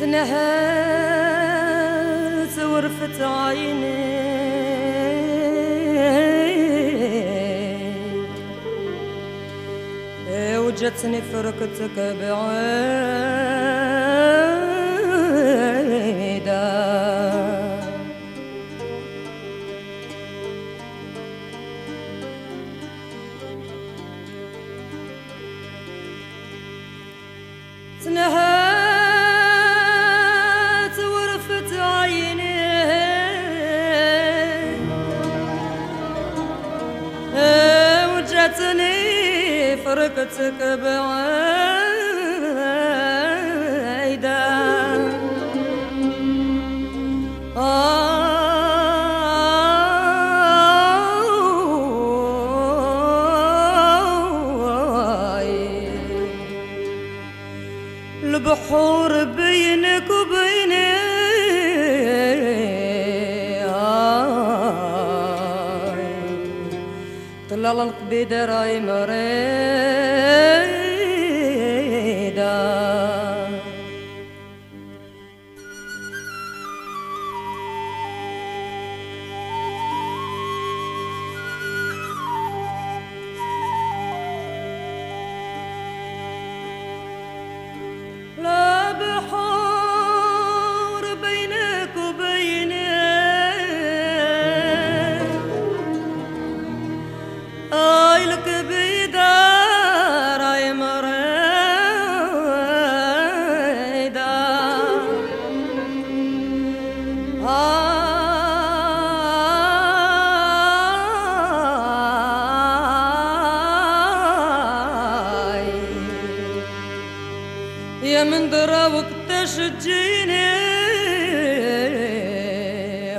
تنهلت ورفت عيني. إيه، وجتني فركتك بعين. فرقتك بعيدة البحور بينك وبيني طلع القبيد راي مريدة يا من درا وقت تشجيني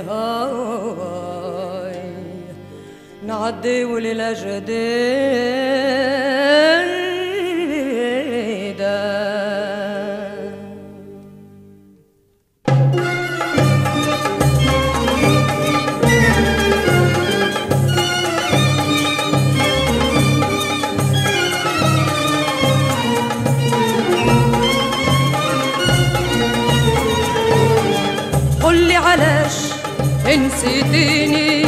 هاي نعدي وليلة نسيتيني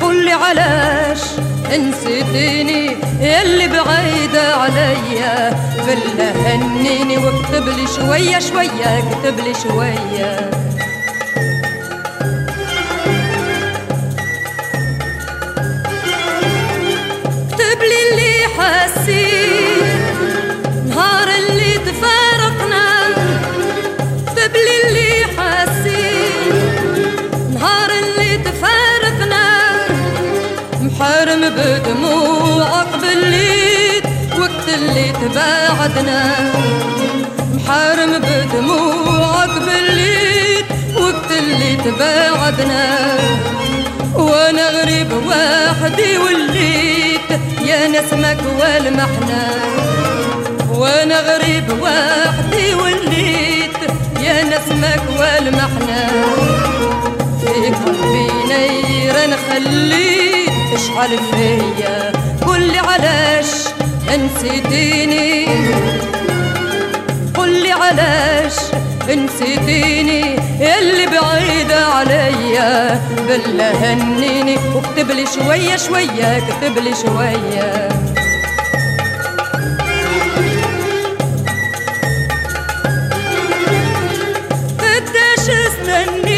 قولي علاش نسيتيني يلي بعيدة عليا. بالله هنيني واكتب لي شوية شوية اكتب لي شوية. محرم بدموعك بالليل وقت اللي تباعدنا. محرم بدموعك بالليل وقت اللي تباعدنا. وأنا غريب وحدي وليت يا نسمك والمحنة. وأنا غريب وحدي وليت يا نسمك والمحنة. في قلبي نير نخليه اشعل فيا قولي علاش نسيتيني قولي علاش نسيتيني يلي بعيدة عليا بالله هنيني. واكتب لي شوية شوية اكتب لي شوية. قداش استني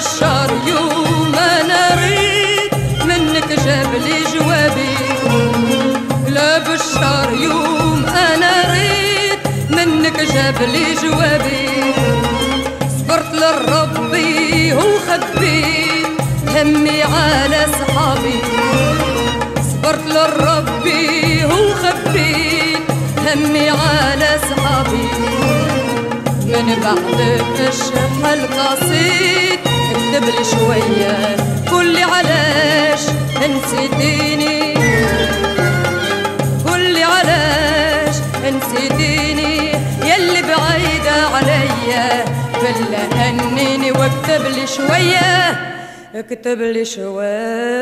لا بالشهر يوم أنا ريت منك جاب لي جوابي. لا بالشهر يوم أنا ريت منك جاب لي جوابي. صبرت لربي وخبيت همي على صحابي صبرت لربي وخبيت همي على صحابي من بعد الشح القصيد لي شوية. قولي علاش نسيتيني قولي علاش نسيتيني يلي بعيدة عليا. بالله هنيني واكتب لي شوية. اكتب لي شوال